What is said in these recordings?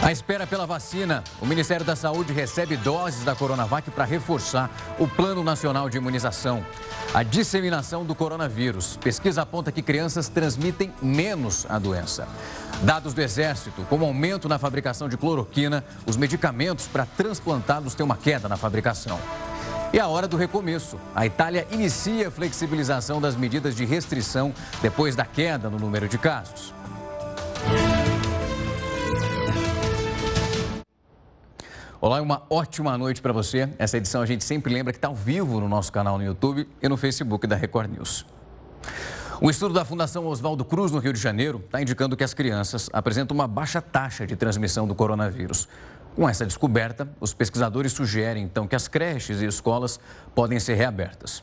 À espera pela vacina, o Ministério da Saúde recebe doses da Coronavac para reforçar o Plano Nacional de Imunização. A disseminação do coronavírus. Pesquisa aponta que crianças transmitem menos a doença. Dados do Exército, como aumento na fabricação de cloroquina, os medicamentos para transplantados têm uma queda na fabricação. E a hora do recomeço. A Itália inicia a flexibilização das medidas de restrição depois da queda no número de casos. Olá uma ótima noite para você. Essa edição a gente sempre lembra que está ao vivo no nosso canal no YouTube e no Facebook da Record News. Um estudo da Fundação Oswaldo Cruz, no Rio de Janeiro, está indicando que as crianças apresentam uma baixa taxa de transmissão do coronavírus. Com essa descoberta, os pesquisadores sugerem então que as creches e escolas podem ser reabertas.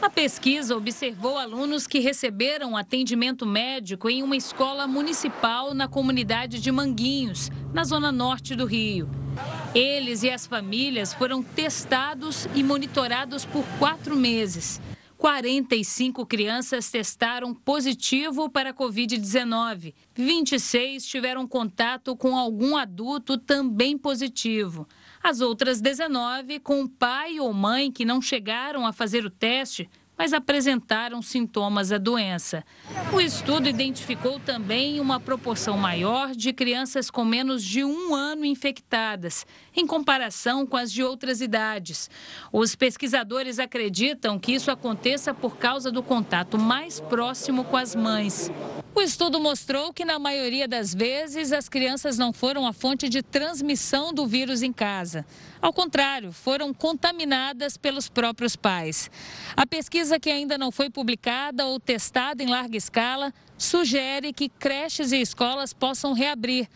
A pesquisa observou alunos que receberam atendimento médico em uma escola municipal na comunidade de Manguinhos, na zona norte do Rio. Eles e as famílias foram testados e monitorados por quatro meses. 45 crianças testaram positivo para a Covid-19. 26 tiveram contato com algum adulto também positivo. As outras 19 com pai ou mãe que não chegaram a fazer o teste mas apresentaram sintomas da doença. O estudo identificou também uma proporção maior de crianças com menos de um ano infectadas, em comparação com as de outras idades. Os pesquisadores acreditam que isso aconteça por causa do contato mais próximo com as mães. O estudo mostrou que, na maioria das vezes, as crianças não foram a fonte de transmissão do vírus em casa. Ao contrário, foram contaminadas pelos próprios pais. A pesquisa, que ainda não foi publicada ou testada em larga escala, sugere que creches e escolas possam reabrir,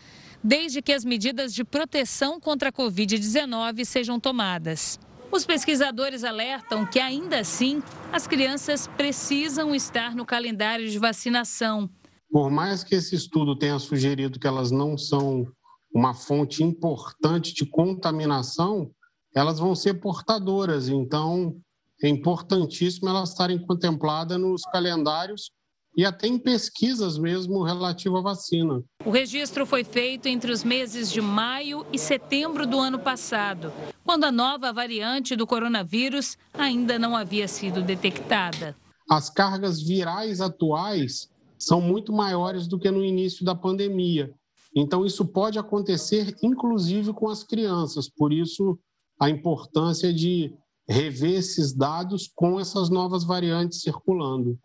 desde que as medidas de proteção contra a Covid-19 sejam tomadas. Os pesquisadores alertam que, ainda assim, as crianças precisam estar no calendário de vacinação por mais que esse estudo tenha sugerido que elas não são uma fonte importante de contaminação, elas vão ser portadoras. Então, é importantíssimo elas estarem contempladas nos calendários e até em pesquisas mesmo relativo à vacina. O registro foi feito entre os meses de maio e setembro do ano passado, quando a nova variante do coronavírus ainda não havia sido detectada. As cargas virais atuais são muito maiores do que no início da pandemia. Então, isso pode acontecer, inclusive, com as crianças. Por isso, a importância de rever esses dados com essas novas variantes circulando.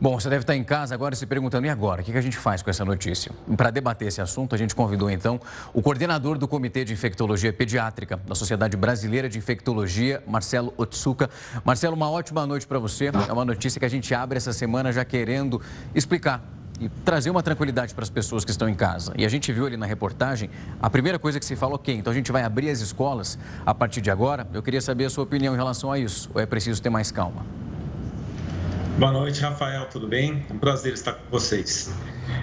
Bom, você deve estar em casa agora se perguntando, e agora? O que a gente faz com essa notícia? Para debater esse assunto, a gente convidou então o coordenador do Comitê de Infectologia Pediátrica da Sociedade Brasileira de Infectologia, Marcelo Otsuka. Marcelo, uma ótima noite para você. É uma notícia que a gente abre essa semana já querendo explicar e trazer uma tranquilidade para as pessoas que estão em casa. E a gente viu ali na reportagem, a primeira coisa que se fala, ok, então a gente vai abrir as escolas a partir de agora. Eu queria saber a sua opinião em relação a isso, ou é preciso ter mais calma? Boa noite, Rafael, tudo bem? É um prazer estar com vocês.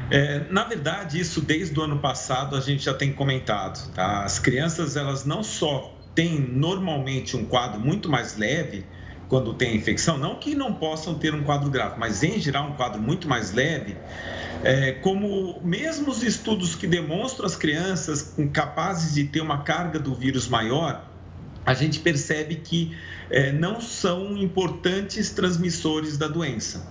É, na verdade, isso desde o ano passado a gente já tem comentado. Tá? As crianças, elas não só têm normalmente um quadro muito mais leve quando tem infecção, não que não possam ter um quadro grave, mas em geral um quadro muito mais leve, é, como mesmo os estudos que demonstram as crianças capazes de ter uma carga do vírus maior, a gente percebe que é, não são importantes transmissores da doença.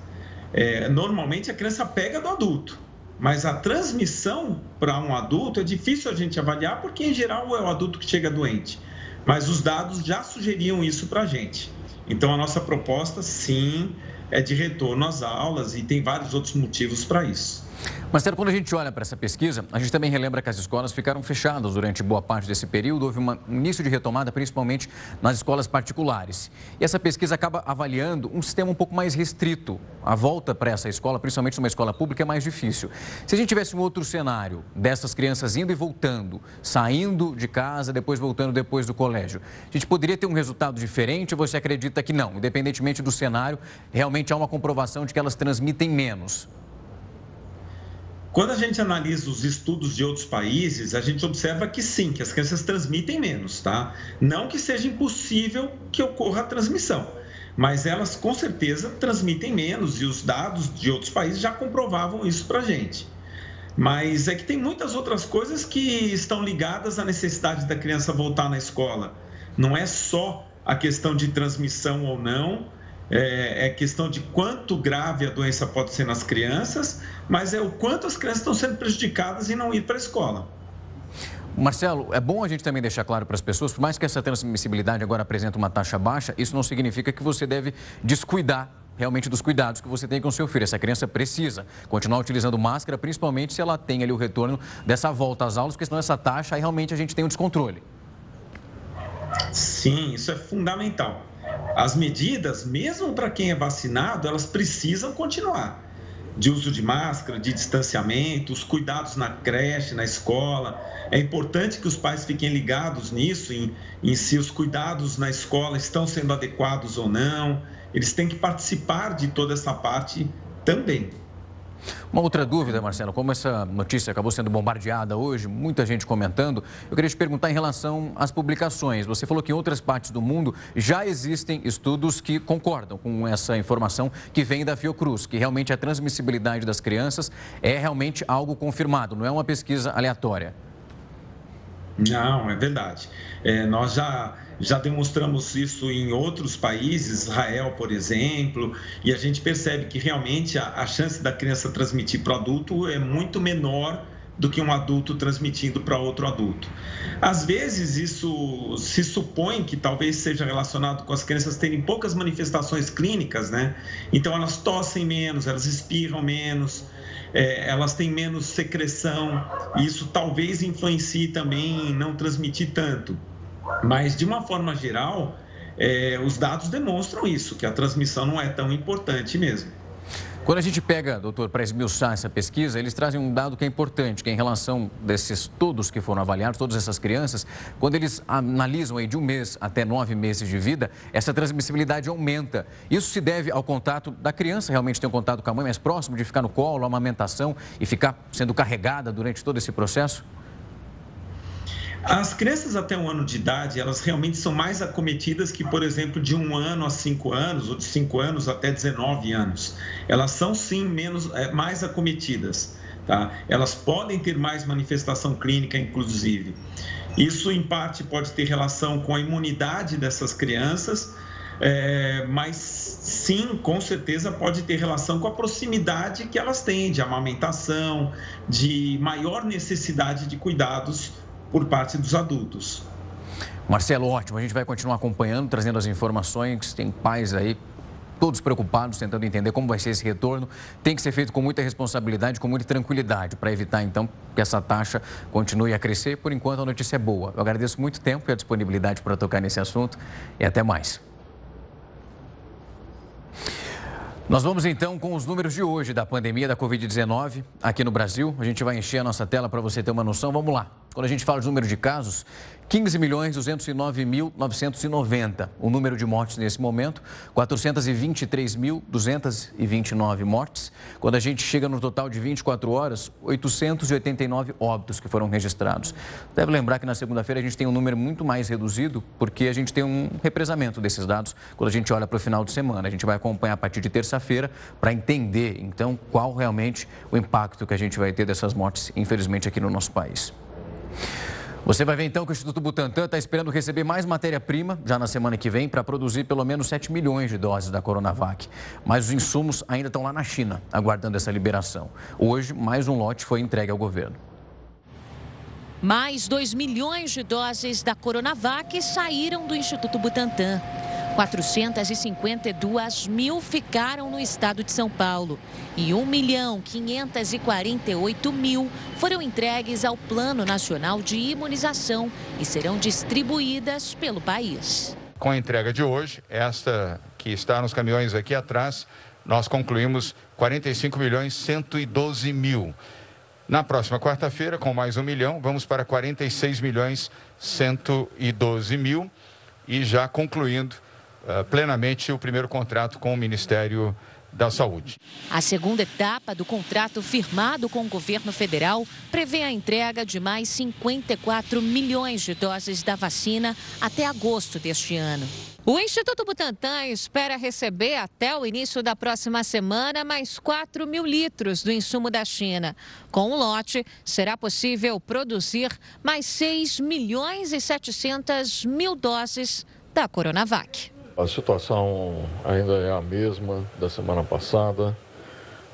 É, normalmente a criança pega do adulto, mas a transmissão para um adulto é difícil a gente avaliar porque em geral é o adulto que chega doente. Mas os dados já sugeriam isso para a gente. Então a nossa proposta, sim, é de retorno às aulas e tem vários outros motivos para isso. Marcelo, quando a gente olha para essa pesquisa, a gente também relembra que as escolas ficaram fechadas durante boa parte desse período. Houve um início de retomada, principalmente nas escolas particulares. E essa pesquisa acaba avaliando um sistema um pouco mais restrito. A volta para essa escola, principalmente numa escola pública, é mais difícil. Se a gente tivesse um outro cenário dessas crianças indo e voltando, saindo de casa, depois voltando depois do colégio, a gente poderia ter um resultado diferente ou você acredita que não? Independentemente do cenário, realmente há uma comprovação de que elas transmitem menos. Quando a gente analisa os estudos de outros países, a gente observa que sim, que as crianças transmitem menos, tá? Não que seja impossível que ocorra a transmissão, mas elas com certeza transmitem menos e os dados de outros países já comprovavam isso para a gente. Mas é que tem muitas outras coisas que estão ligadas à necessidade da criança voltar na escola. Não é só a questão de transmissão ou não, é, é, questão de quanto grave a doença pode ser nas crianças, mas é o quanto as crianças estão sendo prejudicadas em não ir para a escola. Marcelo, é bom a gente também deixar claro para as pessoas, por mais que essa transmissibilidade agora apresente uma taxa baixa, isso não significa que você deve descuidar realmente dos cuidados que você tem com seu filho. Essa criança precisa continuar utilizando máscara, principalmente se ela tem ali o retorno dessa volta às aulas, porque senão essa taxa aí realmente a gente tem um descontrole. Sim, isso é fundamental. As medidas, mesmo para quem é vacinado, elas precisam continuar. De uso de máscara, de distanciamento, os cuidados na creche, na escola. É importante que os pais fiquem ligados nisso, em, em se os cuidados na escola estão sendo adequados ou não. Eles têm que participar de toda essa parte também. Uma outra dúvida, Marcelo, como essa notícia acabou sendo bombardeada hoje, muita gente comentando, eu queria te perguntar em relação às publicações. Você falou que em outras partes do mundo já existem estudos que concordam com essa informação que vem da Fiocruz, que realmente a transmissibilidade das crianças é realmente algo confirmado, não é uma pesquisa aleatória. Não, é verdade. É, nós já já demonstramos isso em outros países, Israel, por exemplo, e a gente percebe que realmente a, a chance da criança transmitir para o adulto é muito menor do que um adulto transmitindo para outro adulto. Às vezes, isso se supõe que talvez seja relacionado com as crianças terem poucas manifestações clínicas, né? Então, elas tossem menos, elas espirram menos, é, elas têm menos secreção, e isso talvez influencie também em não transmitir tanto. Mas, de uma forma geral, é, os dados demonstram isso, que a transmissão não é tão importante mesmo. Quando a gente pega, doutor, para esmiuçar essa pesquisa, eles trazem um dado que é importante, que é em relação desses todos que foram avaliados, todas essas crianças, quando eles analisam aí de um mês até nove meses de vida, essa transmissibilidade aumenta. Isso se deve ao contato da criança, realmente ter um contato com a mãe mais próximo, de ficar no colo, amamentação e ficar sendo carregada durante todo esse processo? As crianças até um ano de idade, elas realmente são mais acometidas que, por exemplo, de um ano a cinco anos, ou de cinco anos até 19 anos. Elas são, sim, menos, é, mais acometidas. Tá? Elas podem ter mais manifestação clínica, inclusive. Isso, em parte, pode ter relação com a imunidade dessas crianças, é, mas sim, com certeza pode ter relação com a proximidade que elas têm de amamentação, de maior necessidade de cuidados por parte dos adultos. Marcelo, ótimo. A gente vai continuar acompanhando, trazendo as informações. Tem pais aí todos preocupados, tentando entender como vai ser esse retorno. Tem que ser feito com muita responsabilidade, com muita tranquilidade, para evitar, então, que essa taxa continue a crescer. Por enquanto, a notícia é boa. Eu agradeço muito tempo e a disponibilidade para tocar nesse assunto e até mais. Nós vamos então com os números de hoje da pandemia da Covid-19 aqui no Brasil. A gente vai encher a nossa tela para você ter uma noção. Vamos lá. Quando a gente fala de número de casos, 15 milhões 209 mil 990. O número de mortes nesse momento, 423.229 mortes. Quando a gente chega no total de 24 horas, 889 óbitos que foram registrados. Deve lembrar que na segunda-feira a gente tem um número muito mais reduzido, porque a gente tem um represamento desses dados quando a gente olha para o final de semana. A gente vai acompanhar a partir de terça-feira para entender, então, qual realmente o impacto que a gente vai ter dessas mortes, infelizmente, aqui no nosso país. Você vai ver então que o Instituto Butantan está esperando receber mais matéria-prima já na semana que vem para produzir pelo menos 7 milhões de doses da Coronavac. Mas os insumos ainda estão lá na China, aguardando essa liberação. Hoje, mais um lote foi entregue ao governo. Mais 2 milhões de doses da Coronavac saíram do Instituto Butantan. 452 mil ficaram no estado de São Paulo e 1 milhão 548 mil foram entregues ao Plano Nacional de Imunização e serão distribuídas pelo país. Com a entrega de hoje, esta que está nos caminhões aqui atrás, nós concluímos 45 milhões 112 mil. Na próxima quarta-feira, com mais um milhão, vamos para 46 milhões 112 mil e já concluindo plenamente o primeiro contrato com o Ministério da Saúde. A segunda etapa do contrato firmado com o governo federal prevê a entrega de mais 54 milhões de doses da vacina até agosto deste ano. O Instituto Butantan espera receber até o início da próxima semana mais 4 mil litros do insumo da China. Com o lote, será possível produzir mais 6 milhões e 700 mil doses da Coronavac. A situação ainda é a mesma da semana passada.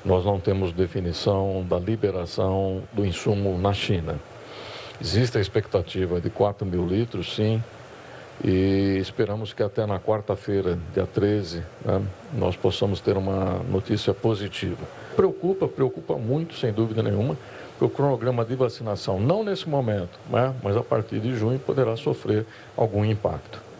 Nós não temos definição da liberação do insumo na China. Existe a expectativa de 4 mil litros, sim e esperamos que até na quarta-feira, dia 13, né, nós possamos ter uma notícia positiva. Preocupa, preocupa muito, sem dúvida nenhuma, que o cronograma de vacinação, não nesse momento, né, mas a partir de junho, poderá sofrer algum impacto.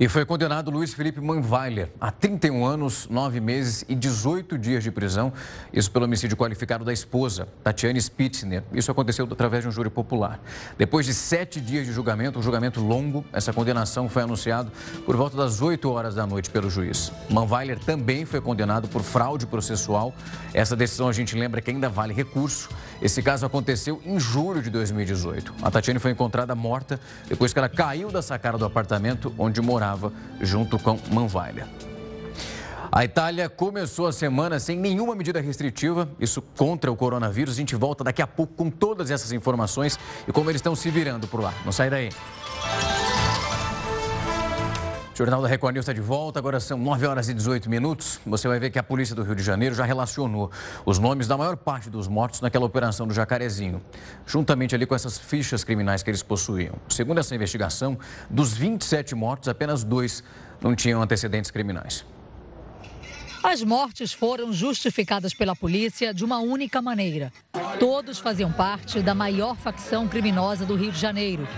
E foi condenado Luiz Felipe Manweiler a 31 anos, 9 meses e 18 dias de prisão. Isso pelo homicídio qualificado da esposa, Tatiane Spitzner. Isso aconteceu através de um júri popular. Depois de sete dias de julgamento, um julgamento longo, essa condenação foi anunciada por volta das 8 horas da noite pelo juiz. Manweiler também foi condenado por fraude processual. Essa decisão a gente lembra que ainda vale recurso. Esse caso aconteceu em julho de 2018. A Tatiane foi encontrada morta depois que ela caiu da sacada do apartamento onde morava morava junto com Manweiler. A Itália começou a semana sem nenhuma medida restritiva, isso contra o coronavírus. A gente volta daqui a pouco com todas essas informações e como eles estão se virando por lá. Não sai daí. Jornal da Record News está de volta, agora são 9 horas e 18 minutos. Você vai ver que a polícia do Rio de Janeiro já relacionou os nomes da maior parte dos mortos naquela operação do Jacarezinho, juntamente ali com essas fichas criminais que eles possuíam. Segundo essa investigação, dos 27 mortos, apenas dois não tinham antecedentes criminais. As mortes foram justificadas pela polícia de uma única maneira. Todos faziam parte da maior facção criminosa do Rio de Janeiro.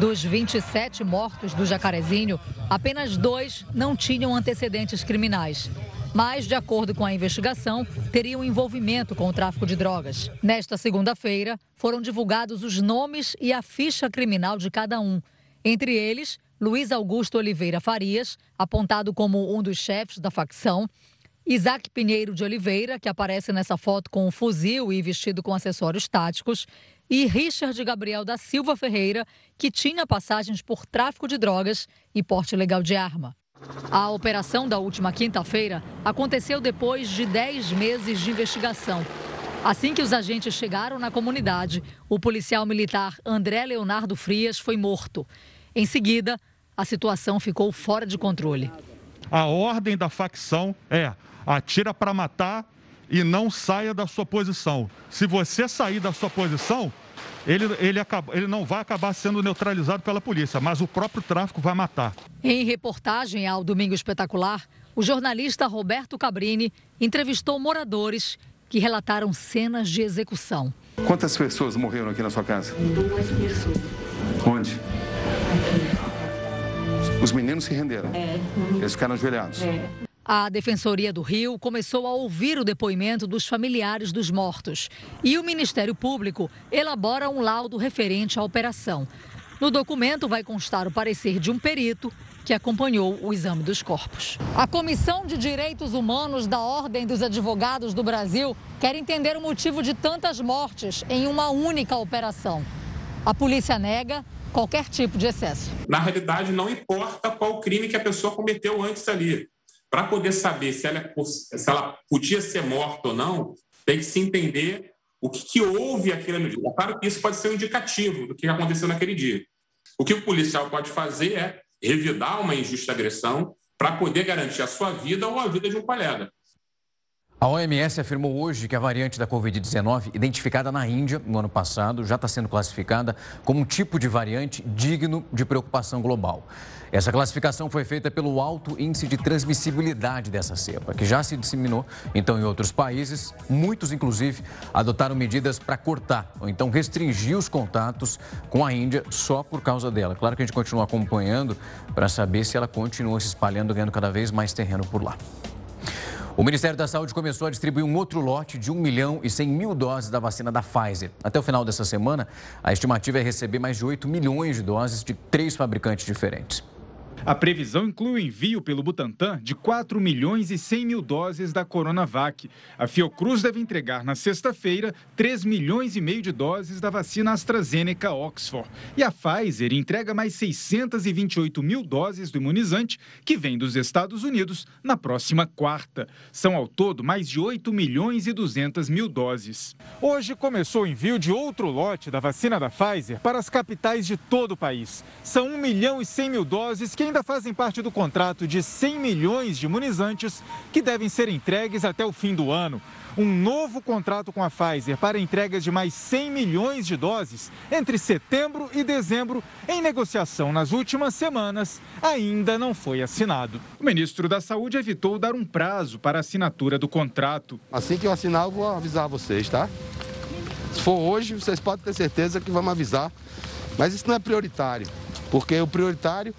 Dos 27 mortos do Jacarezinho, apenas dois não tinham antecedentes criminais. Mas, de acordo com a investigação, teriam envolvimento com o tráfico de drogas. Nesta segunda-feira, foram divulgados os nomes e a ficha criminal de cada um. Entre eles, Luiz Augusto Oliveira Farias, apontado como um dos chefes da facção, Isaac Pinheiro de Oliveira, que aparece nessa foto com um fuzil e vestido com acessórios táticos, e Richard Gabriel da Silva Ferreira, que tinha passagens por tráfico de drogas e porte legal de arma. A operação da última quinta-feira aconteceu depois de 10 meses de investigação. Assim que os agentes chegaram na comunidade, o policial militar André Leonardo Frias foi morto. Em seguida, a situação ficou fora de controle. A ordem da facção é atira para matar e não saia da sua posição. Se você sair da sua posição, ele, ele, acaba, ele não vai acabar sendo neutralizado pela polícia, mas o próprio tráfico vai matar. Em reportagem ao Domingo Espetacular, o jornalista Roberto Cabrini entrevistou moradores que relataram cenas de execução. Quantas pessoas morreram aqui na sua casa? Duas pessoas. Onde? Os meninos se renderam? É. Eles ficaram ajoelhados? É. A Defensoria do Rio começou a ouvir o depoimento dos familiares dos mortos e o Ministério Público elabora um laudo referente à operação. No documento vai constar o parecer de um perito que acompanhou o exame dos corpos. A Comissão de Direitos Humanos da Ordem dos Advogados do Brasil quer entender o motivo de tantas mortes em uma única operação. A polícia nega qualquer tipo de excesso. Na realidade, não importa qual crime que a pessoa cometeu antes ali para poder saber se ela, é se ela podia ser morta ou não, tem que se entender o que, que houve aquele dia. É claro que isso pode ser um indicativo do que aconteceu naquele dia. O que o policial pode fazer é revidar uma injusta agressão para poder garantir a sua vida ou a vida de um colega. A OMS afirmou hoje que a variante da Covid-19, identificada na Índia no ano passado, já está sendo classificada como um tipo de variante digno de preocupação global. Essa classificação foi feita pelo alto índice de transmissibilidade dessa cepa, que já se disseminou então em outros países. Muitos, inclusive, adotaram medidas para cortar ou então restringir os contatos com a Índia só por causa dela. Claro que a gente continua acompanhando para saber se ela continua se espalhando, ganhando cada vez mais terreno por lá. O Ministério da Saúde começou a distribuir um outro lote de 1 milhão e 100 mil doses da vacina da Pfizer. Até o final dessa semana, a estimativa é receber mais de 8 milhões de doses de três fabricantes diferentes. A previsão inclui o envio pelo Butantan de 4 milhões e 100 mil doses da Coronavac. A Fiocruz deve entregar na sexta-feira 3 milhões e meio de doses da vacina AstraZeneca Oxford. E a Pfizer entrega mais 628 mil doses do imunizante que vem dos Estados Unidos na próxima quarta. São ao todo mais de 8 milhões e 200 mil doses. Hoje começou o envio de outro lote da vacina da Pfizer para as capitais de todo o país. São 1 milhão e 100 mil doses que ainda fazem parte do contrato de 100 milhões de imunizantes que devem ser entregues até o fim do ano um novo contrato com a Pfizer para entregas de mais 100 milhões de doses entre setembro e dezembro, em negociação nas últimas semanas, ainda não foi assinado. O ministro da Saúde evitou dar um prazo para a assinatura do contrato. Assim que eu assinar, eu vou avisar vocês, tá? Se for hoje, vocês podem ter certeza que vamos avisar. Mas isso não é prioritário, porque o prioritário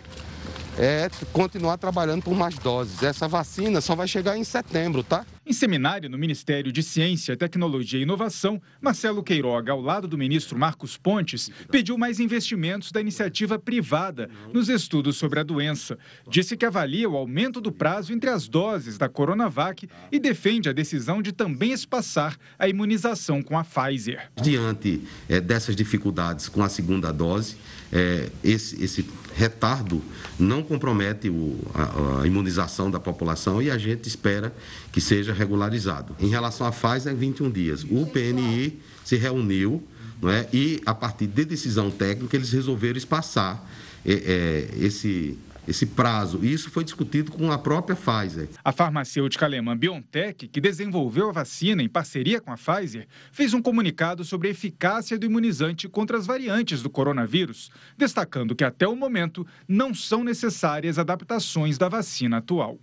é continuar trabalhando por mais doses. Essa vacina só vai chegar em setembro, tá? Em seminário no Ministério de Ciência, Tecnologia e Inovação, Marcelo Queiroga, ao lado do ministro Marcos Pontes, pediu mais investimentos da iniciativa privada nos estudos sobre a doença. Disse que avalia o aumento do prazo entre as doses da Coronavac e defende a decisão de também espaçar a imunização com a Pfizer. Diante é, dessas dificuldades com a segunda dose, é, esse, esse retardo não compromete o, a, a, imunização da população e a gente espera que seja regularizado. Em relação à Pfizer, é 21 dias. O PNI se reuniu não é, e, a partir de decisão técnica, eles resolveram espaçar é, é, esse esse prazo. E isso foi discutido com a própria Pfizer. A farmacêutica alemã BioNTech, que desenvolveu a vacina em parceria com a Pfizer, fez um comunicado sobre a eficácia do imunizante contra as variantes do coronavírus, destacando que até o momento não são necessárias adaptações da vacina atual.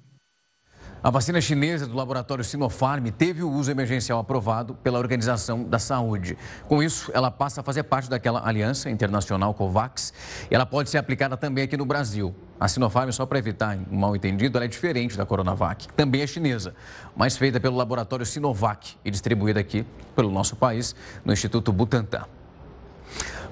A vacina chinesa do laboratório Sinopharm teve o uso emergencial aprovado pela Organização da Saúde. Com isso, ela passa a fazer parte daquela aliança internacional COVAX e ela pode ser aplicada também aqui no Brasil. A Sinopharm, só para evitar um mal entendido, ela é diferente da Coronavac, que também é chinesa, mas feita pelo laboratório Sinovac e distribuída aqui pelo nosso país no Instituto Butantan.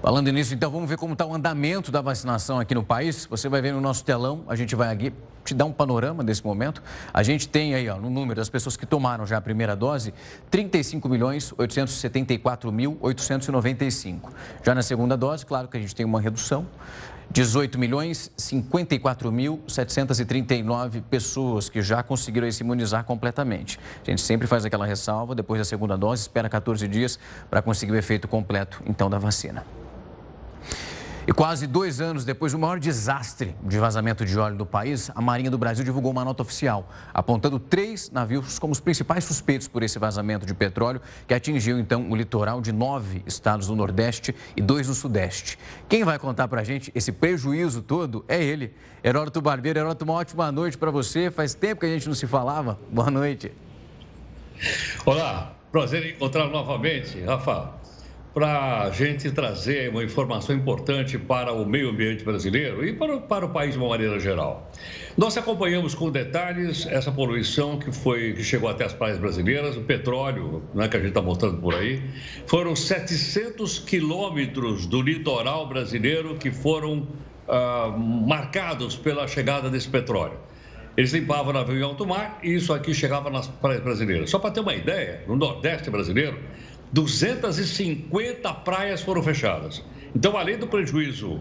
Falando nisso, então vamos ver como está o andamento da vacinação aqui no país. Você vai ver no nosso telão, a gente vai aqui te dar um panorama desse momento. A gente tem aí, ó, no número das pessoas que tomaram já a primeira dose, 35 milhões 874 mil 895. Já na segunda dose, claro que a gente tem uma redução. 18 milhões 54 mil 739 pessoas que já conseguiram se imunizar completamente. A gente sempre faz aquela ressalva, depois da segunda dose, espera 14 dias para conseguir o efeito completo, então, da vacina. E quase dois anos depois do maior desastre de vazamento de óleo do país, a Marinha do Brasil divulgou uma nota oficial, apontando três navios como os principais suspeitos por esse vazamento de petróleo, que atingiu então o litoral de nove estados do Nordeste e dois do Sudeste. Quem vai contar para a gente esse prejuízo todo é ele, Heródoto Barbeiro. Heródoto, uma ótima noite para você. Faz tempo que a gente não se falava. Boa noite. Olá, prazer encontrar novamente, Rafa para a gente trazer uma informação importante para o meio ambiente brasileiro e para, para o país de uma maneira geral. Nós acompanhamos com detalhes essa poluição que foi que chegou até as praias brasileiras, o petróleo, né, que a gente está mostrando por aí. Foram 700 quilômetros do litoral brasileiro que foram ah, marcados pela chegada desse petróleo. Eles limpavam o navio em alto mar e isso aqui chegava nas praias brasileiras. Só para ter uma ideia, no Nordeste brasileiro, 250 praias foram fechadas. Então, além do prejuízo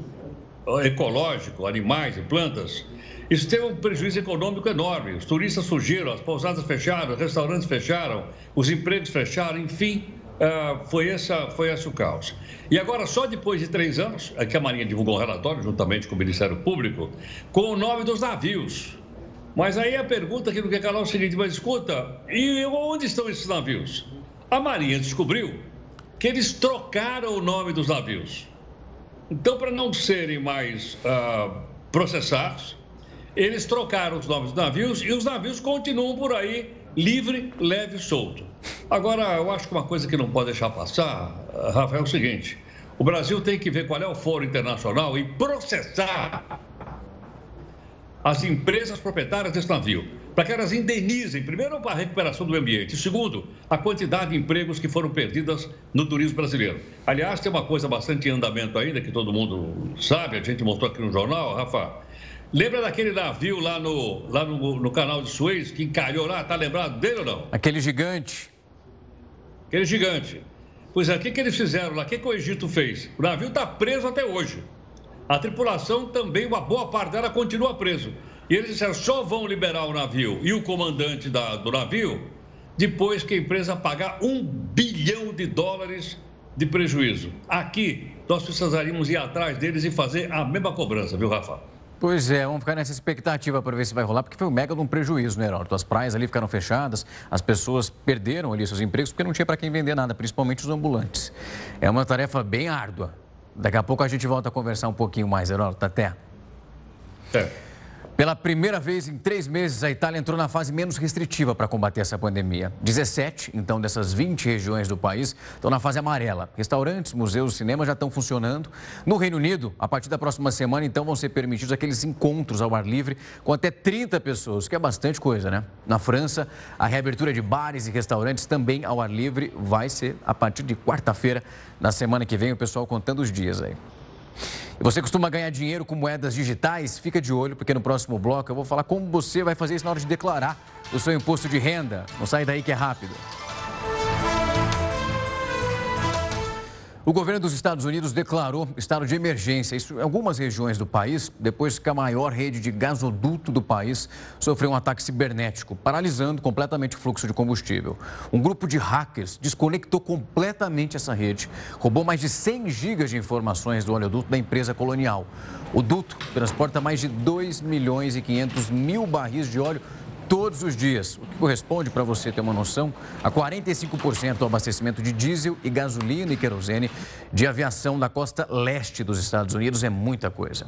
ecológico, animais e plantas, isso teve um prejuízo econômico enorme. Os turistas surgiram, as pousadas fecharam, os restaurantes fecharam, os empregos fecharam, enfim, uh, foi, essa, foi esse o caos. E agora, só depois de três anos, é que a Marinha divulgou um relatório, juntamente com o Ministério Público, com o nome dos navios. Mas aí a pergunta que não quer calar é o seguinte, mas escuta, e onde estão esses navios? A Marinha descobriu que eles trocaram o nome dos navios. Então, para não serem mais uh, processados, eles trocaram os nomes dos navios e os navios continuam por aí livre, leve e solto. Agora, eu acho que uma coisa que não pode deixar passar, Rafael, é o seguinte: o Brasil tem que ver qual é o foro internacional e processar as empresas proprietárias desse navio, para que elas indenizem, primeiro, a recuperação do ambiente, e segundo, a quantidade de empregos que foram perdidas no turismo brasileiro. Aliás, tem uma coisa bastante em andamento ainda, que todo mundo sabe, a gente mostrou aqui no jornal, Rafa, Lembra daquele navio lá no, lá no, no canal de Suez que encalhou lá? Tá lembrado dele ou não? Aquele gigante. Aquele gigante. Pois é, o que, que eles fizeram lá? O que, que o Egito fez? O navio está preso até hoje. A tripulação também, uma boa parte dela continua preso. E eles disseram, só vão liberar o navio e o comandante da, do navio depois que a empresa pagar um bilhão de dólares de prejuízo. Aqui, nós precisaríamos ir atrás deles e fazer a mesma cobrança, viu, Rafa? Pois é, vamos ficar nessa expectativa para ver se vai rolar, porque foi um mega de um prejuízo, né, Heraldo? As praias ali ficaram fechadas, as pessoas perderam ali seus empregos porque não tinha para quem vender nada, principalmente os ambulantes. É uma tarefa bem árdua. Daqui a pouco a gente volta a conversar um pouquinho mais, Heraldo, até. É. Pela primeira vez em três meses, a Itália entrou na fase menos restritiva para combater essa pandemia. 17, então, dessas 20 regiões do país estão na fase amarela. Restaurantes, museus, cinemas já estão funcionando. No Reino Unido, a partir da próxima semana, então, vão ser permitidos aqueles encontros ao ar livre com até 30 pessoas, que é bastante coisa, né? Na França, a reabertura de bares e restaurantes também ao ar livre vai ser a partir de quarta-feira, na semana que vem, o pessoal contando os dias aí. E você costuma ganhar dinheiro com moedas digitais? Fica de olho, porque no próximo bloco eu vou falar como você vai fazer isso na hora de declarar o seu imposto de renda. Não sai daí que é rápido. O governo dos Estados Unidos declarou estado de emergência, em algumas regiões do país, depois que a maior rede de gasoduto do país sofreu um ataque cibernético, paralisando completamente o fluxo de combustível. Um grupo de hackers desconectou completamente essa rede, roubou mais de 100 gigas de informações do oleoduto da empresa colonial. O duto transporta mais de 2 milhões e 500 mil barris de óleo todos os dias, o que corresponde, para você ter uma noção, a 45% do abastecimento de diesel e gasolina e querosene de aviação da costa leste dos Estados Unidos. É muita coisa.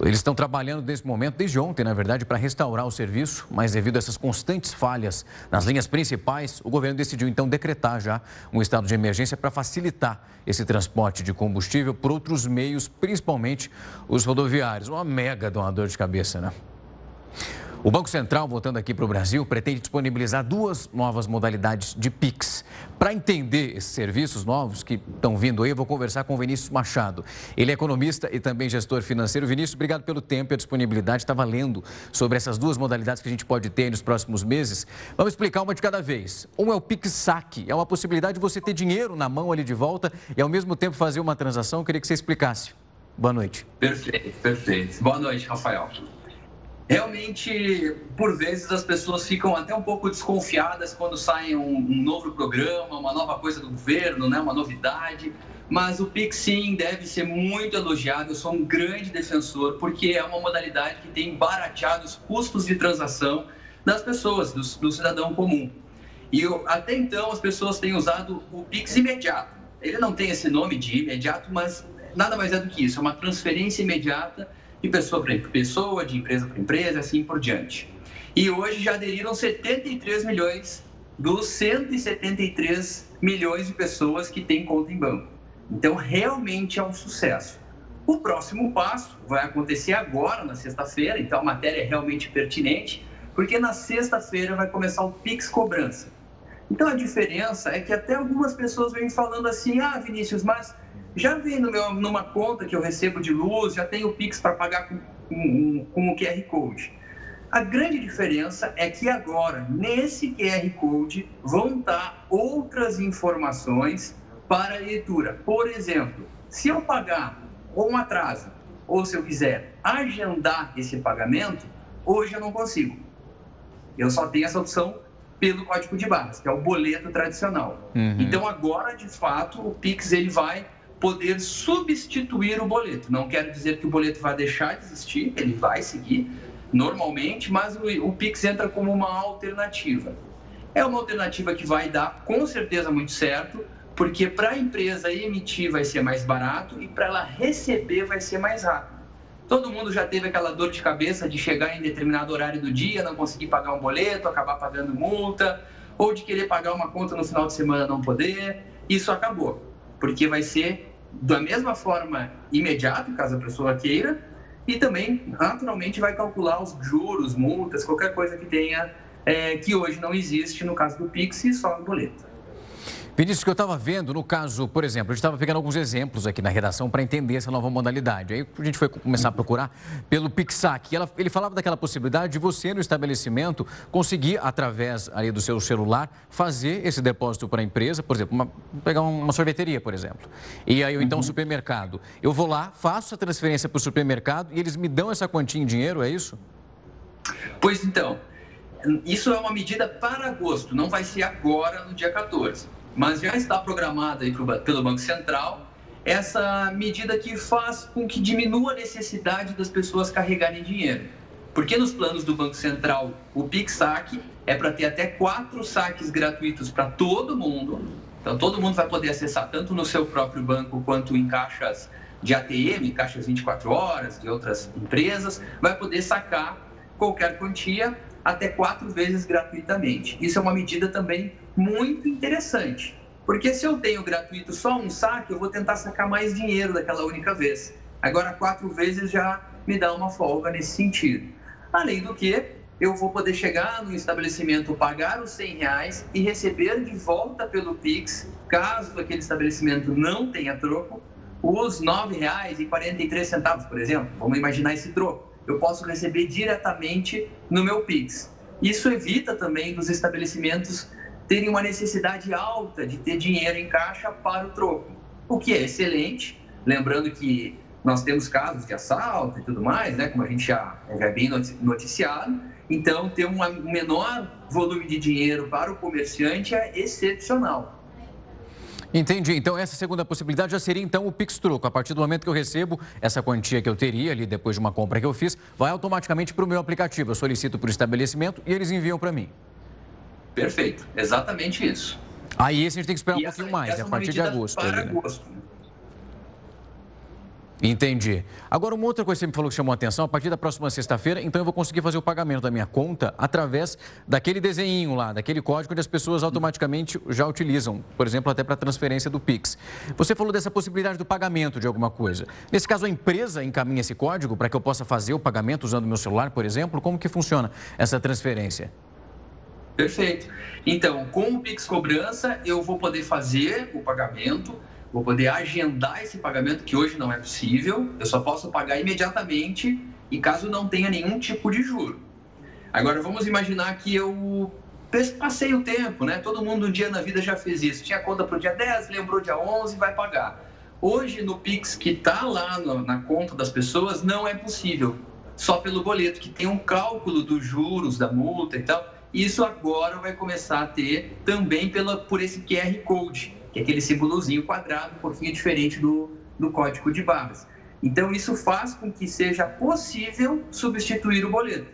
Eles estão trabalhando nesse momento, desde ontem, na verdade, para restaurar o serviço, mas devido a essas constantes falhas nas linhas principais, o governo decidiu então decretar já um estado de emergência para facilitar esse transporte de combustível por outros meios, principalmente os rodoviários. Uma mega donador de cabeça, né? O Banco Central, voltando aqui para o Brasil, pretende disponibilizar duas novas modalidades de PIX. Para entender esses serviços novos que estão vindo aí, eu vou conversar com o Vinícius Machado. Ele é economista e também gestor financeiro. Vinícius, obrigado pelo tempo e a disponibilidade. Estava lendo sobre essas duas modalidades que a gente pode ter nos próximos meses. Vamos explicar uma de cada vez. Um é o PIX Saque. É uma possibilidade de você ter dinheiro na mão ali de volta e ao mesmo tempo fazer uma transação. Eu queria que você explicasse. Boa noite. Perfeito, perfeito. Boa noite, Rafael. Realmente, por vezes, as pessoas ficam até um pouco desconfiadas quando sai um, um novo programa, uma nova coisa do governo, né? uma novidade. Mas o Pix, sim, deve ser muito elogiado. Eu sou um grande defensor, porque é uma modalidade que tem barateado os custos de transação das pessoas, do, do cidadão comum. E eu, até então, as pessoas têm usado o Pix imediato. Ele não tem esse nome de imediato, mas nada mais é do que isso. É uma transferência imediata de pessoa para pessoa, de empresa para empresa, assim por diante. E hoje já aderiram 73 milhões dos 173 milhões de pessoas que têm conta em banco. Então, realmente é um sucesso. O próximo passo vai acontecer agora, na sexta-feira, então a matéria é realmente pertinente, porque na sexta-feira vai começar o Pix Cobrança. Então, a diferença é que até algumas pessoas vêm falando assim: ah, Vinícius, mas já vem no meu, numa conta que eu recebo de luz, já tenho o Pix para pagar com, com, com o QR Code. A grande diferença é que agora, nesse QR Code, vão estar outras informações para leitura. Por exemplo, se eu pagar um atraso, ou se eu quiser agendar esse pagamento, hoje eu não consigo. Eu só tenho essa opção pelo código de barras, que é o boleto tradicional. Uhum. Então agora, de fato, o Pix ele vai poder substituir o boleto. Não quero dizer que o boleto vai deixar de existir, ele vai seguir normalmente, mas o, o Pix entra como uma alternativa. É uma alternativa que vai dar com certeza muito certo, porque para a empresa emitir vai ser mais barato e para ela receber vai ser mais rápido. Todo mundo já teve aquela dor de cabeça de chegar em determinado horário do dia, não conseguir pagar um boleto, acabar pagando multa, ou de querer pagar uma conta no final de semana não poder. Isso acabou, porque vai ser da mesma forma imediata, caso a pessoa queira, e também, naturalmente, vai calcular os juros, multas, qualquer coisa que tenha, é, que hoje não existe no caso do Pix e só no boleto. Vinícius, que eu estava vendo, no caso, por exemplo, a gente estava pegando alguns exemplos aqui na redação para entender essa nova modalidade. Aí a gente foi começar a procurar pelo Pixac. Ela, ele falava daquela possibilidade de você, no estabelecimento, conseguir, através ali do seu celular, fazer esse depósito para a empresa, por exemplo, uma, pegar uma sorveteria, por exemplo. E aí, ou então, um uhum. supermercado. Eu vou lá, faço a transferência para o supermercado e eles me dão essa quantia em dinheiro, é isso? Pois então, isso é uma medida para agosto, não vai ser agora, no dia 14 mas já está programada pelo Banco Central essa medida que faz com que diminua a necessidade das pessoas carregarem dinheiro. Porque nos planos do Banco Central, o PIX-SAC é para ter até quatro saques gratuitos para todo mundo. Então, todo mundo vai poder acessar tanto no seu próprio banco quanto em caixas de ATM, caixas 24 horas de outras empresas, vai poder sacar qualquer quantia até quatro vezes gratuitamente. Isso é uma medida também muito interessante. Porque se eu tenho gratuito só um saque, eu vou tentar sacar mais dinheiro daquela única vez. Agora, quatro vezes já me dá uma folga nesse sentido. Além do que, eu vou poder chegar no estabelecimento, pagar os 100 reais e receber de volta pelo Pix, caso aquele estabelecimento não tenha troco, os R$ 9,43, por exemplo. Vamos imaginar esse troco. Eu posso receber diretamente no meu Pix. Isso evita também dos estabelecimentos terem uma necessidade alta de ter dinheiro em caixa para o troco, o que é excelente. Lembrando que nós temos casos de assalto e tudo mais, né, como a gente já é bem noticiado. Então, ter um menor volume de dinheiro para o comerciante é excepcional. Entendi. Então, essa segunda possibilidade já seria, então, o Pix Troco. A partir do momento que eu recebo essa quantia que eu teria ali depois de uma compra que eu fiz, vai automaticamente para o meu aplicativo. Eu solicito para o estabelecimento e eles enviam para mim. Perfeito, exatamente isso. Aí esse a gente tem que esperar um pouquinho mais, é a partir de agosto. Para ali, né? agosto. Entendi. Agora, uma outra coisa que você me falou que chamou a atenção, a partir da próxima sexta-feira, então eu vou conseguir fazer o pagamento da minha conta através daquele desenho lá, daquele código que as pessoas automaticamente já utilizam, por exemplo, até para transferência do Pix. Você falou dessa possibilidade do pagamento de alguma coisa. Nesse caso, a empresa encaminha esse código para que eu possa fazer o pagamento usando o meu celular, por exemplo? Como que funciona essa transferência? Perfeito. Então, com o Pix Cobrança, eu vou poder fazer o pagamento, vou poder agendar esse pagamento, que hoje não é possível, eu só posso pagar imediatamente e caso não tenha nenhum tipo de juro. Agora, vamos imaginar que eu passei o tempo, né? Todo mundo um dia na vida já fez isso. Tinha conta para o dia 10, lembrou dia 11, vai pagar. Hoje, no Pix que está lá na conta das pessoas, não é possível. Só pelo boleto, que tem um cálculo dos juros, da multa e tal. Isso agora vai começar a ter também pela, por esse QR Code, que é aquele símbolozinho quadrado, um pouquinho diferente do, do código de barras. Então, isso faz com que seja possível substituir o boleto.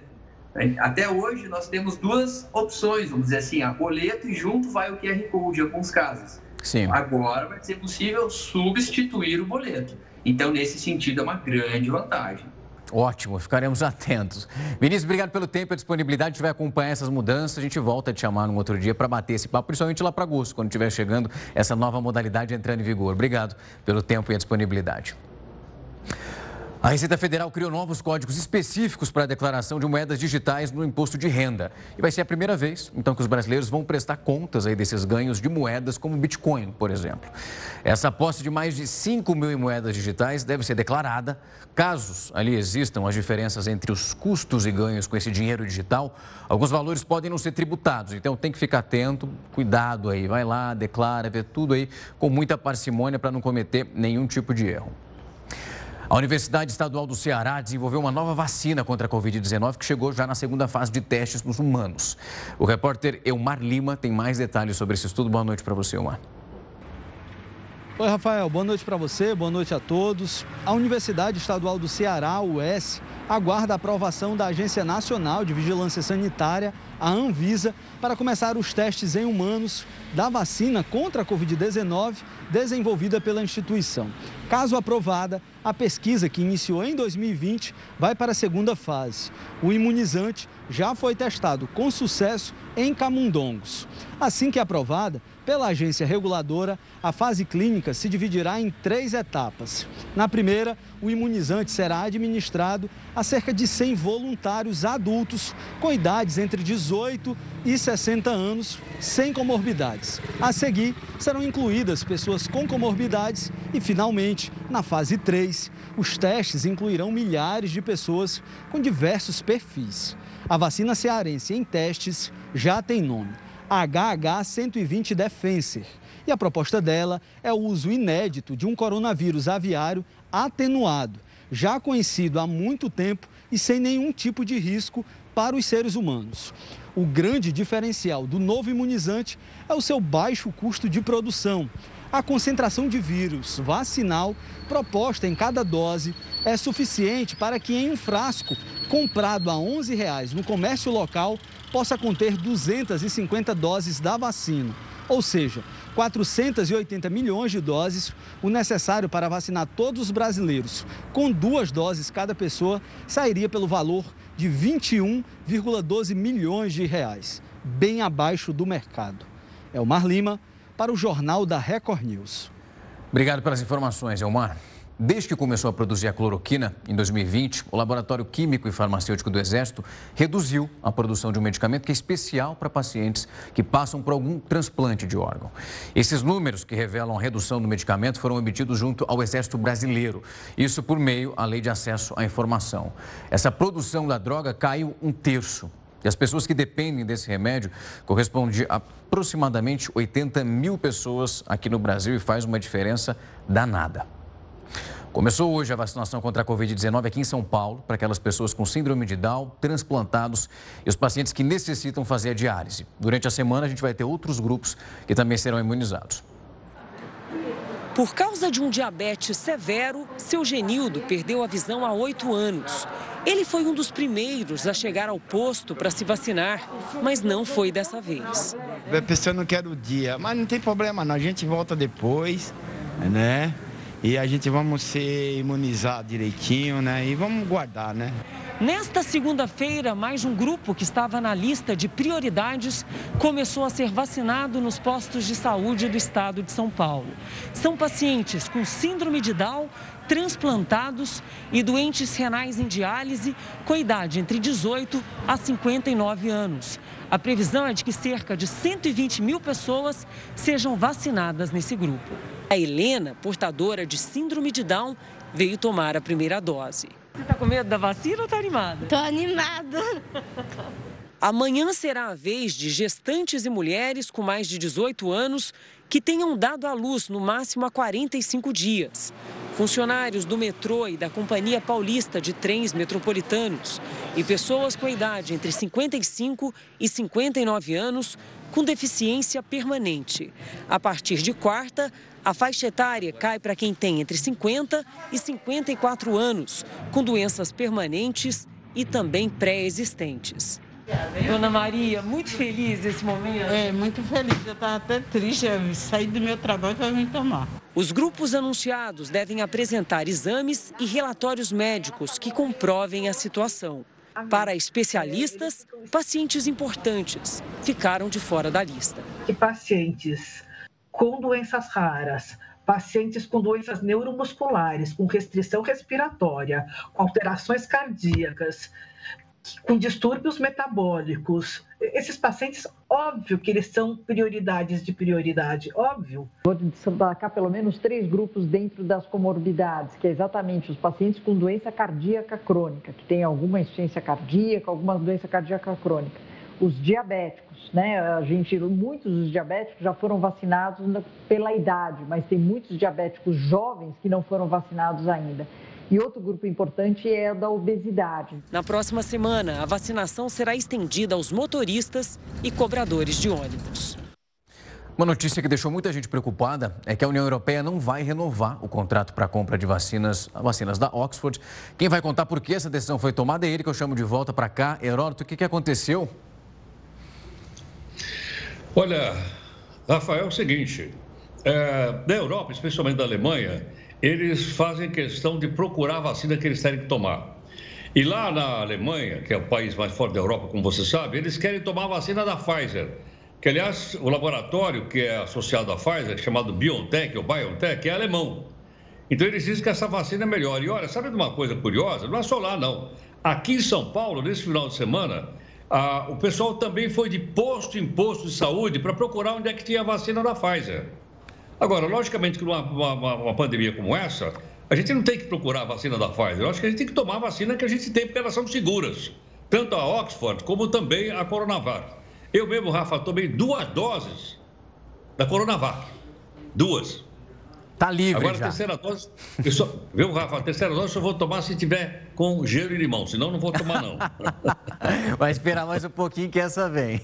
Até hoje, nós temos duas opções, vamos dizer assim, a boleto e junto vai o QR Code em alguns casos. Sim. Agora vai ser possível substituir o boleto. Então, nesse sentido, é uma grande vantagem. Ótimo, ficaremos atentos. Vinícius, obrigado pelo tempo e a disponibilidade. A gente vai acompanhar essas mudanças. A gente volta a te chamar num outro dia para bater esse papo, principalmente lá para agosto, quando estiver chegando essa nova modalidade entrando em vigor. Obrigado pelo tempo e a disponibilidade. A Receita Federal criou novos códigos específicos para a declaração de moedas digitais no imposto de renda. E vai ser a primeira vez, então, que os brasileiros vão prestar contas aí desses ganhos de moedas como Bitcoin, por exemplo. Essa posse de mais de 5 mil moedas digitais deve ser declarada. Casos ali existam as diferenças entre os custos e ganhos com esse dinheiro digital, alguns valores podem não ser tributados. Então, tem que ficar atento, cuidado aí. Vai lá, declara, vê tudo aí com muita parcimônia para não cometer nenhum tipo de erro. A Universidade Estadual do Ceará desenvolveu uma nova vacina contra a Covid-19 que chegou já na segunda fase de testes nos humanos. O repórter Elmar Lima tem mais detalhes sobre esse estudo. Boa noite para você, Elmar. Oi, Rafael. Boa noite para você, boa noite a todos. A Universidade Estadual do Ceará, UES, aguarda a aprovação da Agência Nacional de Vigilância Sanitária, a Anvisa, para começar os testes em humanos da vacina contra a Covid-19 desenvolvida pela instituição. Caso aprovada, a pesquisa que iniciou em 2020 vai para a segunda fase. O imunizante já foi testado com sucesso em camundongos. Assim que aprovada pela agência reguladora, a fase clínica se dividirá em três etapas. Na primeira, o imunizante será administrado a cerca de 100 voluntários adultos com idades entre 18 e 60 anos sem comorbidades. A seguir, serão incluídas pessoas com comorbidades e, finalmente, na fase 3, os testes incluirão milhares de pessoas com diversos perfis. A vacina cearense em testes já tem nome: HH120 Defenser. E a proposta dela é o uso inédito de um coronavírus aviário atenuado, já conhecido há muito tempo e sem nenhum tipo de risco para os seres humanos. O grande diferencial do novo imunizante é o seu baixo custo de produção. A concentração de vírus vacinal proposta em cada dose é suficiente para que em um frasco comprado a 11 reais no comércio local possa conter 250 doses da vacina, ou seja, 480 milhões de doses, o necessário para vacinar todos os brasileiros. Com duas doses cada pessoa, sairia pelo valor de 21,12 milhões de reais, bem abaixo do mercado. Elmar Lima, para o Jornal da Record News. Obrigado pelas informações, Elmar. Desde que começou a produzir a cloroquina, em 2020, o Laboratório Químico e Farmacêutico do Exército reduziu a produção de um medicamento que é especial para pacientes que passam por algum transplante de órgão. Esses números que revelam a redução do medicamento foram obtidos junto ao Exército Brasileiro, isso por meio da Lei de Acesso à Informação. Essa produção da droga caiu um terço e as pessoas que dependem desse remédio correspondem a aproximadamente 80 mil pessoas aqui no Brasil e faz uma diferença danada. Começou hoje a vacinação contra a Covid-19 aqui em São Paulo para aquelas pessoas com síndrome de Down, transplantados e os pacientes que necessitam fazer a diálise. Durante a semana, a gente vai ter outros grupos que também serão imunizados. Por causa de um diabetes severo, seu Genildo perdeu a visão há oito anos. Ele foi um dos primeiros a chegar ao posto para se vacinar, mas não foi dessa vez. A pessoa não quer o dia, mas não tem problema não, a gente volta depois, né? E a gente vamos ser imunizado direitinho, né? E vamos guardar, né? Nesta segunda-feira, mais um grupo que estava na lista de prioridades começou a ser vacinado nos postos de saúde do estado de São Paulo. São pacientes com síndrome de Down, transplantados e doentes renais em diálise com idade entre 18 a 59 anos. A previsão é de que cerca de 120 mil pessoas sejam vacinadas nesse grupo. A Helena, portadora de síndrome de Down, veio tomar a primeira dose. Você está com medo da vacina ou está animada? Estou animada. Amanhã será a vez de gestantes e mulheres com mais de 18 anos que tenham dado à luz no máximo há 45 dias. Funcionários do metrô e da Companhia Paulista de Trens Metropolitanos e pessoas com idade entre 55 e 59 anos com deficiência permanente. A partir de quarta, a faixa etária cai para quem tem entre 50 e 54 anos, com doenças permanentes e também pré-existentes. Dona Maria, muito feliz esse momento? É, muito feliz. Eu estava até triste, eu saí do meu trabalho para vir tomar. Os grupos anunciados devem apresentar exames e relatórios médicos que comprovem a situação. Para especialistas, pacientes importantes ficaram de fora da lista. E pacientes com doenças raras, pacientes com doenças neuromusculares, com restrição respiratória, com alterações cardíacas, com distúrbios metabólicos. Esses pacientes, óbvio que eles são prioridades de prioridade, óbvio. Vou destacar pelo menos três grupos dentro das comorbidades, que é exatamente os pacientes com doença cardíaca crônica, que tem alguma insuficiência cardíaca, alguma doença cardíaca crônica. Os diabéticos, né? A gente, muitos dos diabéticos já foram vacinados pela idade, mas tem muitos diabéticos jovens que não foram vacinados ainda. E outro grupo importante é o da obesidade. Na próxima semana, a vacinação será estendida aos motoristas e cobradores de ônibus. Uma notícia que deixou muita gente preocupada é que a União Europeia não vai renovar o contrato para a compra de vacinas, vacinas da Oxford. Quem vai contar por que essa decisão foi tomada é ele que eu chamo de volta para cá. Heródoto, o que, que aconteceu? Olha, Rafael, é o seguinte: é, na Europa, especialmente da Alemanha, eles fazem questão de procurar a vacina que eles querem tomar. E lá na Alemanha, que é o país mais forte da Europa, como você sabe, eles querem tomar a vacina da Pfizer. Que, aliás, o laboratório que é associado à Pfizer, chamado BioNTech ou BioNTech, é alemão. Então, eles dizem que essa vacina é melhor. E olha, sabe de uma coisa curiosa? Não é só lá, não. Aqui em São Paulo, nesse final de semana, ah, o pessoal também foi de posto em posto de saúde para procurar onde é que tinha a vacina da Pfizer. Agora, logicamente que numa uma, uma pandemia como essa, a gente não tem que procurar a vacina da Pfizer. Eu acho que a gente tem que tomar a vacina que a gente tem, porque elas são seguras. Tanto a Oxford como também a Coronavac. Eu mesmo, Rafa, tomei duas doses da Coronavac. Duas. Tá livre Agora, já. a terceira dose, eu só, viu, Rafa? A terceira dose eu só vou tomar se tiver com gelo e limão, senão não vou tomar, não. Vai esperar mais um pouquinho que essa vem.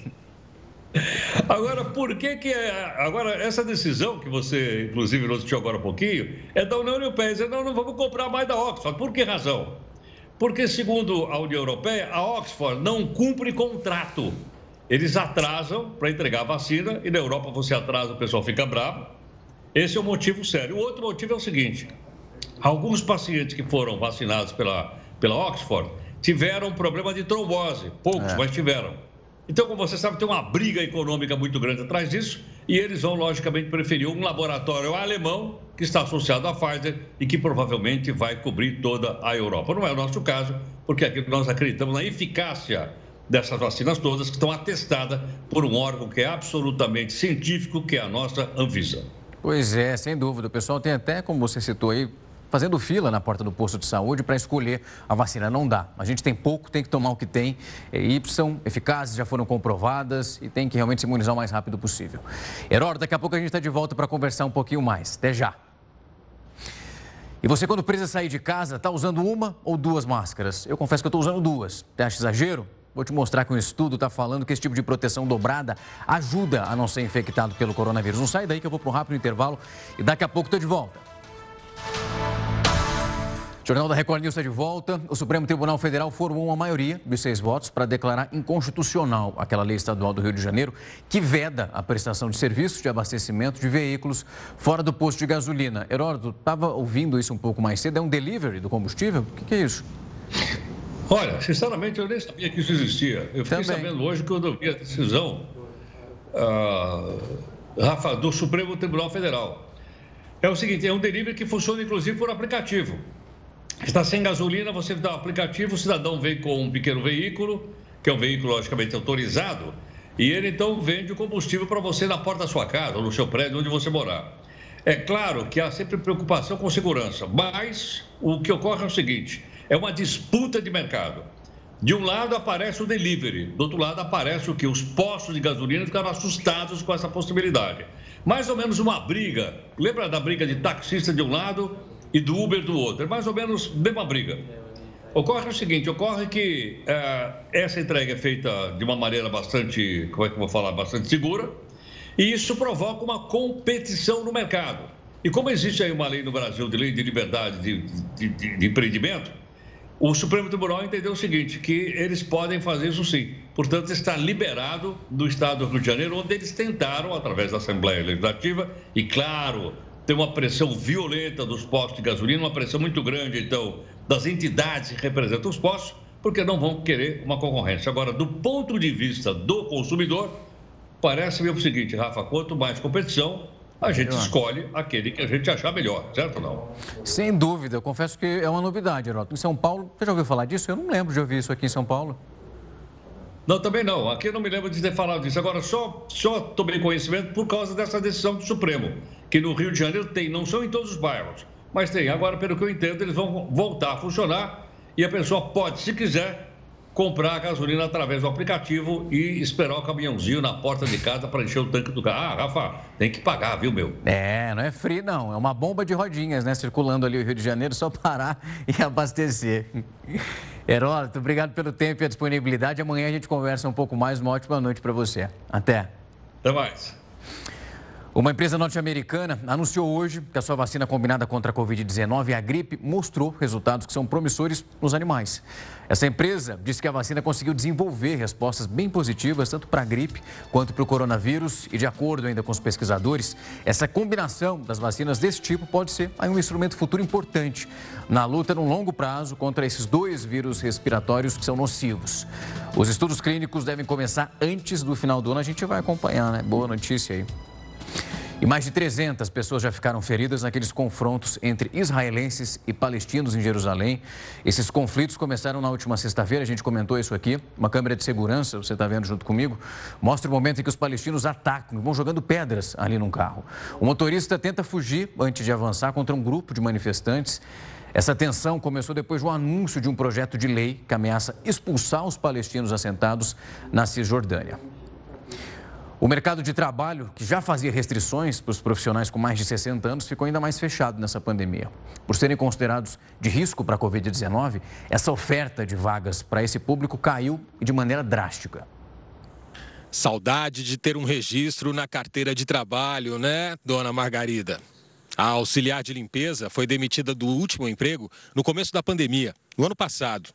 Agora, por que que... É, agora, essa decisão que você, inclusive, noticiou agora há pouquinho, é da União Europeia. Dizer, não, não vamos comprar mais da Oxford. Por que razão? Porque, segundo a União Europeia, a Oxford não cumpre contrato. Eles atrasam para entregar a vacina e na Europa você atrasa, o pessoal fica bravo. Esse é o motivo sério. O outro motivo é o seguinte: alguns pacientes que foram vacinados pela, pela Oxford tiveram problema de trombose, poucos, É. mas tiveram. Então, como você sabe, tem uma briga econômica muito grande atrás disso e eles vão, logicamente, preferir um laboratório alemão que está associado à Pfizer e que provavelmente vai cobrir toda a Europa. Não é o nosso caso, porque aqui nós acreditamos na eficácia dessas vacinas todas que estão atestadas por um órgão que é absolutamente científico, que é a nossa Anvisa. Pois é, sem dúvida. O pessoal tem até, como você citou aí, fazendo fila na porta do posto de saúde para escolher a vacina. Não dá. A gente tem pouco, tem que tomar o que tem. É Y, eficazes, já foram comprovadas e tem que realmente se imunizar o mais rápido possível. Herói, daqui a pouco a gente está de volta para conversar um pouquinho mais. Até já. E você, quando precisa sair de casa, está usando uma ou duas máscaras? Eu confesso que eu estou usando duas. Você acha exagero? Vou te mostrar que um estudo está falando que esse tipo de proteção dobrada ajuda a não ser infectado pelo coronavírus. Não sai daí que eu vou para um rápido intervalo e daqui a pouco estou de volta. Jornal da Record News está de volta. O Supremo Tribunal Federal formou uma maioria de seis votos para declarar inconstitucional aquela lei estadual do Rio de Janeiro que veda a prestação de serviços de abastecimento de veículos fora do posto de gasolina. Heródoto, estava ouvindo isso um pouco mais cedo. É um delivery do combustível? O que, que é isso? Olha, sinceramente, eu nem sabia que isso existia. Eu fiquei Também. sabendo hoje quando eu vi a decisão, ah, Rafa, do Supremo Tribunal Federal. É o seguinte, é um delivery que funciona inclusive por aplicativo. Está sem gasolina, você dá o aplicativo, o cidadão vem com um pequeno veículo, que é um veículo logicamente autorizado, e ele então vende o combustível para você na porta da sua casa ou no seu prédio onde você morar. É claro que há sempre preocupação com segurança, mas o que ocorre é o seguinte: é uma disputa de mercado. De um lado aparece o delivery, do outro lado aparece o que? Os postos de gasolina ficaram assustados com essa possibilidade. Mais ou menos uma briga. Lembra da briga de taxista de um lado e do Uber do outro? É mais ou menos a mesma briga. Ocorre o seguinte, ocorre que eh, essa entrega é feita de uma maneira bastante, como é que eu vou falar, bastante segura, e isso provoca uma competição no mercado. E como existe aí uma lei no Brasil de lei de liberdade de, de, de- de empreendimento, o Supremo Tribunal entendeu o seguinte, que eles podem fazer isso sim. Portanto, está liberado do Estado do Rio de Janeiro, onde eles tentaram, através da Assembleia Legislativa, e claro, tem uma pressão violenta dos postos de gasolina, uma pressão muito grande, então, das entidades que representam os postos, porque não vão querer uma concorrência. Agora, do ponto de vista do consumidor, parece-me o seguinte, Rafa, quanto mais competição, a gente escolhe aquele que a gente achar melhor, certo ou não? Sem dúvida, eu confesso que é uma novidade, Heródoto. Em São Paulo, você já ouviu falar disso? Eu não lembro de ouvir isso aqui em São Paulo. Não, também não. Aqui eu não me lembro de ter falado disso. Agora, só, só tomei conhecimento por causa dessa decisão do Supremo, que no Rio de Janeiro tem, não são em todos os bairros, mas tem. Agora, pelo que eu entendo, eles vão voltar a funcionar e a pessoa pode, se quiser, comprar a gasolina através do aplicativo e esperar o caminhãozinho na porta de casa para encher o tanque do carro. Ah, Rafa, tem que pagar, viu, meu? É, não é free, não. É uma bomba de rodinhas, né? Circulando ali o Rio de Janeiro, só parar e abastecer. Heródoto, obrigado pelo tempo e a disponibilidade. Amanhã a gente conversa um pouco mais. Uma ótima noite para você. Até. Até mais. Uma empresa norte-americana anunciou hoje que a sua vacina combinada contra a Covid-19 e a gripe mostrou resultados que são promissores nos animais. Essa empresa disse que a vacina conseguiu desenvolver respostas bem positivas tanto para a gripe quanto para o coronavírus e, de acordo ainda com os pesquisadores, essa combinação das vacinas desse tipo pode ser um instrumento futuro importante na luta no longo prazo contra esses dois vírus respiratórios que são nocivos. Os estudos clínicos devem começar antes do final do ano, a gente vai acompanhar, né? Boa notícia aí. E mais de 300 pessoas já ficaram feridas naqueles confrontos entre israelenses e palestinos em Jerusalém. Esses conflitos começaram na última sexta-feira, a gente comentou isso aqui. Uma câmera de segurança, você está vendo junto comigo, mostra o momento em que os palestinos atacam, vão jogando pedras ali num carro. O motorista tenta fugir antes de avançar contra um grupo de manifestantes. Essa tensão começou depois do anúncio de um projeto de lei que ameaça expulsar os palestinos assentados na Cisjordânia. O mercado de trabalho, que já fazia restrições para os profissionais com mais de 60 anos, ficou ainda mais fechado nessa pandemia. Por serem considerados de risco para a Covid-19, essa oferta de vagas para esse público caiu de maneira drástica. Saudade de ter um registro na carteira de trabalho, né, dona Margarida? A auxiliar de limpeza foi demitida do último emprego no começo da pandemia, no ano passado.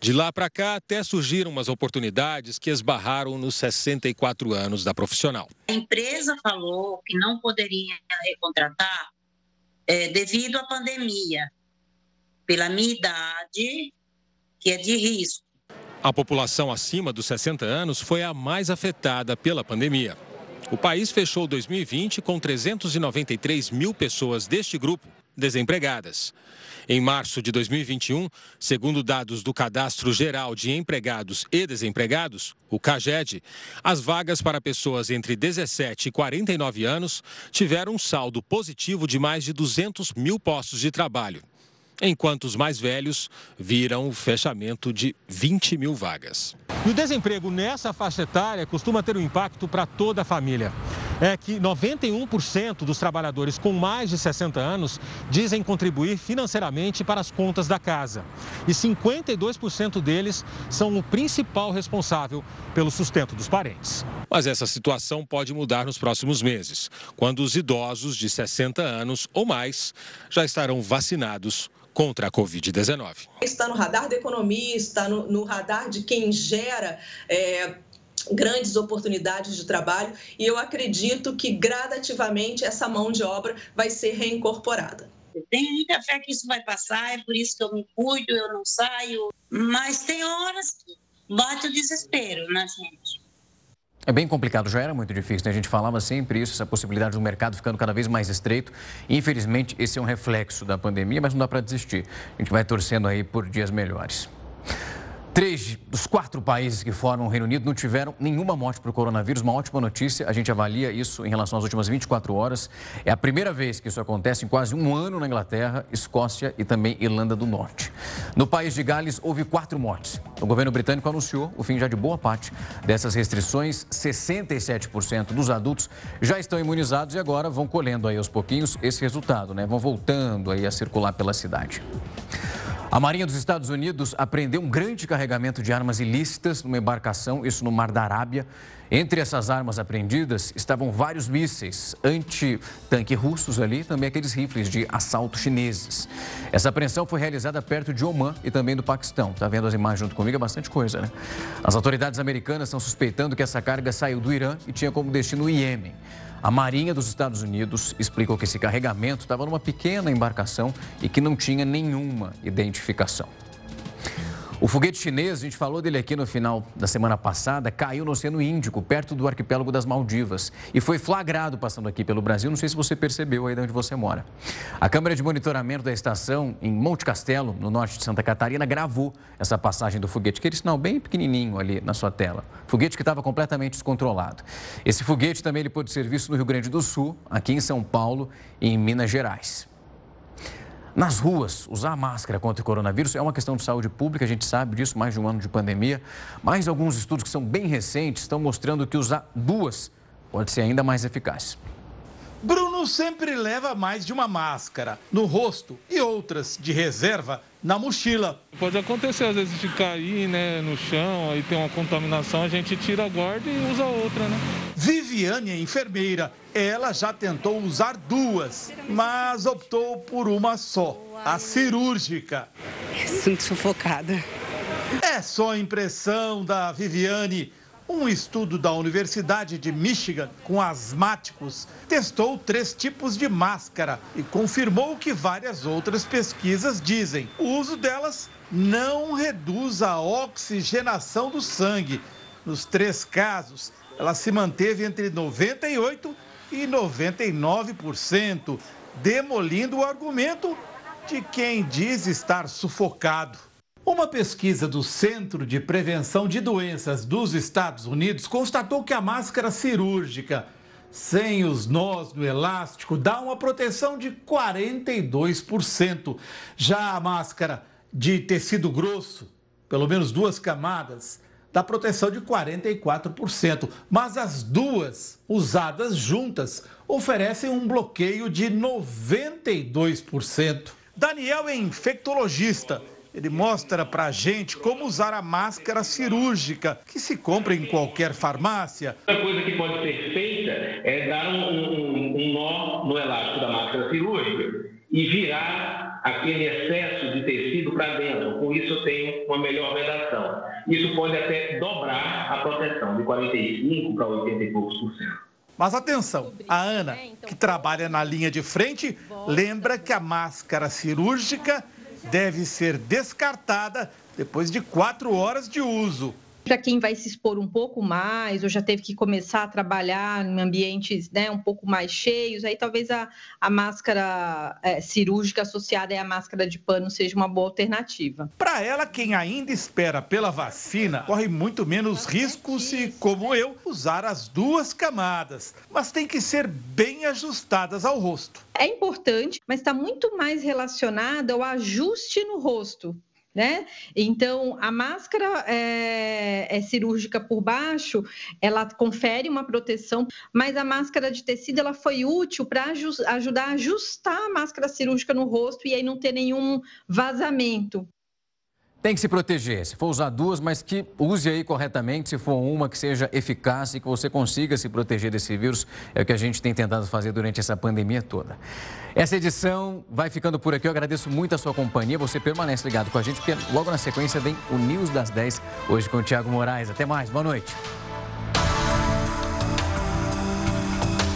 De lá para cá, até surgiram umas oportunidades que esbarraram nos 64 anos da profissional. A empresa falou que não poderia recontratar é, devido à pandemia, pela minha idade, que é de risco. A população acima dos 60 anos foi a mais afetada pela pandemia. O país fechou 2020 com 393 mil pessoas deste grupo desempregadas. Em março de 2021, segundo dados do Cadastro Geral de Empregados e Desempregados, o CAGED, as vagas para pessoas entre 17 e 49 anos tiveram um saldo positivo de mais de 200 mil postos de trabalho, enquanto os mais velhos viram o fechamento de 20 mil vagas. E o desemprego nessa faixa etária costuma ter um impacto para toda a família é que 91% dos trabalhadores com mais de 60 anos dizem contribuir financeiramente para as contas da casa. E 52% deles são o principal responsável pelo sustento dos parentes. Mas essa situação pode mudar nos próximos meses, quando os idosos de 60 anos ou mais já estarão vacinados contra a Covid-19. Está no radar da economia, está no, no radar de quem gera. É grandes oportunidades de trabalho e eu acredito que gradativamente essa mão de obra vai ser reincorporada. Eu tenho muita fé que isso vai passar, é por isso que eu me cuido, eu não saio, mas tem horas que bate o desespero na gente. É bem complicado, já era muito difícil, né? A gente falava sempre isso, essa possibilidade do mercado ficando cada vez mais estreito. Infelizmente, esse é um reflexo da pandemia, mas não dá para desistir. A gente vai torcendo aí por dias melhores. Três dos quatro países que formam o Reino Unido não tiveram nenhuma morte por coronavírus. Uma ótima notícia. A gente avalia isso em relação às últimas 24 horas. É a primeira vez que isso acontece em quase um ano na Inglaterra, Escócia e também Irlanda do Norte. No país de Gales, houve quatro mortes. O governo britânico anunciou o fim já de boa parte dessas restrições. 67% dos adultos já estão imunizados e agora vão colhendo aí aos pouquinhos esse resultado, né? Vão voltando aí a circular pela cidade. A Marinha dos Estados Unidos apreendeu um grande carregamento de armas ilícitas numa embarcação, isso no Mar da Arábia. Entre essas armas apreendidas estavam vários mísseis anti-tanque russos ali, também aqueles rifles de assalto chineses. Essa apreensão foi realizada perto de Oman e também do Paquistão. Está vendo as imagens junto comigo? É bastante coisa, né? As autoridades americanas estão suspeitando que essa carga saiu do Irã e tinha como destino o Iêmen. A Marinha dos Estados Unidos explicou que esse carregamento estava numa pequena embarcação e que não tinha nenhuma identificação. O foguete chinês, a gente falou dele aqui no final da semana passada, caiu no Oceano Índico, perto do arquipélago das Maldivas, e foi flagrado passando aqui pelo Brasil. Não sei se você percebeu aí de onde você mora. A câmera de monitoramento da estação em Monte Castelo, no norte de Santa Catarina, gravou essa passagem do foguete, aquele sinal bem pequenininho ali na sua tela. Foguete que estava completamente descontrolado. Esse foguete também ele pôde ser visto no Rio Grande do Sul, aqui em São Paulo e em Minas Gerais. Nas ruas, usar máscara contra o coronavírus é uma questão de saúde pública, a gente sabe disso, mais de um ano de pandemia. Mas alguns estudos que são bem recentes estão mostrando que usar duas pode ser ainda mais eficaz. Bruno sempre leva mais de uma máscara no rosto e outras de reserva na mochila. Pode acontecer às vezes de cair né, no chão, aí tem uma contaminação, a gente tira a guarda e usa outra, né? Viviane é enfermeira. Ela já tentou usar duas, mas optou por uma só, a cirúrgica. Sinto sufocada. É só impressão da Viviane. Um estudo da Universidade de Michigan com asmáticos testou três tipos de máscara e confirmou o que várias outras pesquisas dizem. O uso delas não reduz a oxigenação do sangue. Nos três casos, ela se manteve entre 98% e 99%, demolindo o argumento de quem diz estar sufocado. Uma pesquisa do Centro de Prevenção de Doenças dos Estados Unidos constatou que a máscara cirúrgica sem os nós no elástico dá uma proteção de 42%. Já a máscara de tecido grosso, pelo menos duas camadas, dá proteção de 44%. Mas as duas, usadas juntas, oferecem um bloqueio de 92%. Daniel é infectologista ele mostra para a gente como usar a máscara cirúrgica, que se compra em qualquer farmácia. A coisa que pode ser feita é dar um, um, um nó no elástico da máscara cirúrgica e virar aquele excesso de tecido para dentro. Com isso, eu tenho uma melhor vedação. Isso pode até dobrar a proteção de 45% para 80 e poucos por cento. Mas atenção, a Ana, que trabalha na linha de frente, lembra que a máscara cirúrgica deve ser descartada depois de quatro horas de uso. Para quem vai se expor um pouco mais, ou já teve que começar a trabalhar em ambientes né, um pouco mais cheios, aí talvez a, a máscara é, cirúrgica associada à máscara de pano seja uma boa alternativa. Para ela, quem ainda espera pela vacina corre muito menos riscos se, como eu, usar as duas camadas, mas tem que ser bem ajustadas ao rosto. É importante, mas está muito mais relacionada ao ajuste no rosto. Né? Então, a máscara é, é, cirúrgica por baixo, ela confere uma proteção, mas a máscara de tecido ela foi útil para ajudar a ajustar a máscara cirúrgica no rosto e aí não ter nenhum vazamento. Tem que se proteger. Se for usar duas, mas que use aí corretamente. Se for uma que seja eficaz e que você consiga se proteger desse vírus, é o que a gente tem tentado fazer durante essa pandemia toda. Essa edição vai ficando por aqui. Eu agradeço muito a sua companhia. Você permanece ligado com a gente, porque logo na sequência vem o News das 10, hoje com o Tiago Moraes. Até mais, boa noite.